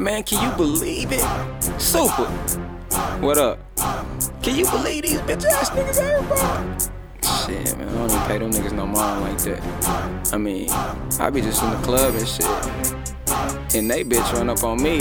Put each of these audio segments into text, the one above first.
man. Can you believe it? Super. What up? Can you believe these bitch ass niggas bro? Shit, man, I don't even pay them niggas no mind like that. I mean, I be just in the club and shit. And they bitch run up on me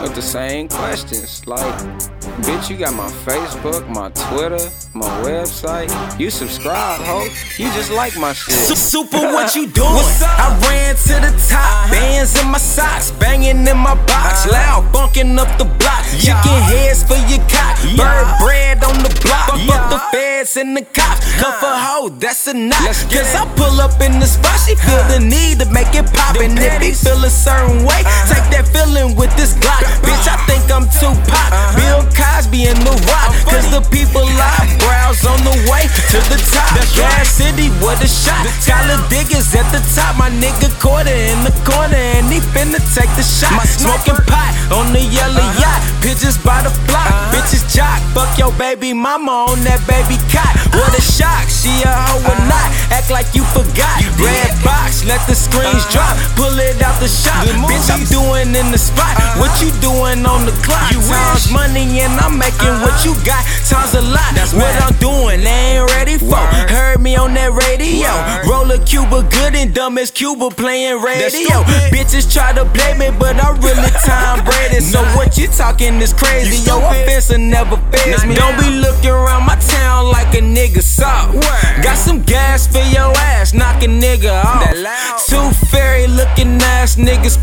with the same questions. Like, bitch, you got my Facebook, my Twitter, my website. You subscribe, ho. You just like my shit. Super, what you doing? I ran to the top, uh-huh. bands in my socks, banging in my box, uh-huh. loud, bunking up the block. Chicken heads for your cock, bird bread on the block. Fuck the feds and the cops. Uh-huh. Come for hoe, that's a knot. Cause I pull up in the spot, she feel the need to make it pop. And if he feel a certain way, take that feeling with this Glock. To the top. Gas City, what a shot. Tyler Diggers at the top. My nigga quarter in the corner and he finna take the shot. My Smoking pot on the yellow yacht. Pigeons by the flock. Bitches jock. Fuck your baby mama on that baby cot. What a shock. She a hoe or not. Act like you forgot. Red box, let the screens drop. Pull it out the shop. Bitch, I'm doing in the spot. What you doing on the clock? You Times money and I'm making what you got. Times a lot. That's What I'm me on that radio. Roll a Cuba good and dumb as Cuba playing radio. Bitches try to play me, but I'm really Tom Brady. So what you talking is crazy. Yo, offense will never fails me. Don't be looking around my town like a nigga soft. Got some gas for your ass, knock a nigga off. Two fairy looking ass niggas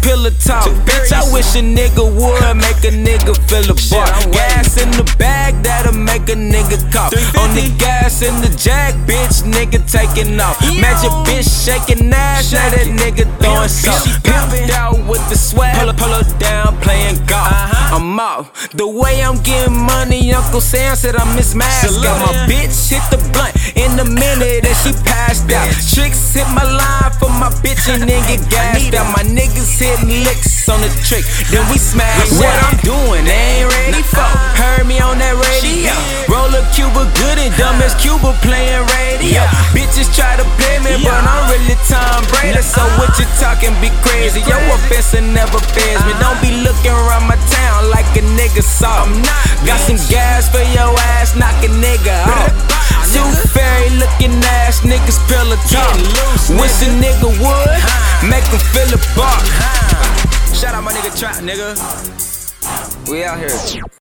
talk. Bitch, I wish a nigga would make a nigga feel a bar. Gas in the bag that'll make a nigga cough. On the gas in the jack, bitch, nigga taking off. Magic bitch shaking ass, now that nigga throwing salt. Pimped out with the swag, pull her, pull her down, playing golf. Uh-huh. I'm out. The way I'm getting money, Uncle Sam said I'm miss mask. Got my bitch hit the blunt in a minute and she passed out. Tricks hit my line for my bitch and get gassed out. My niggas hitting licks on the trick, then we smash What I'm doing, they ain't ready for. Uh-uh. Heard me on that radio. Roll a Cuba good and dumb as Cuba playing radio. Bitches try to play me, but I'm really Tom Brady. So uh-uh. what you talking be crazy? Yo, offense never fails me. Don't be uh-uh. looking around my town like a nigga saw. I'm not got some gas for your ass, knock a nigga fairy looking ass niggas pillow talk. Wish a nigga would make him feel a bar. Shout out my nigga Trap, nigga. We out here.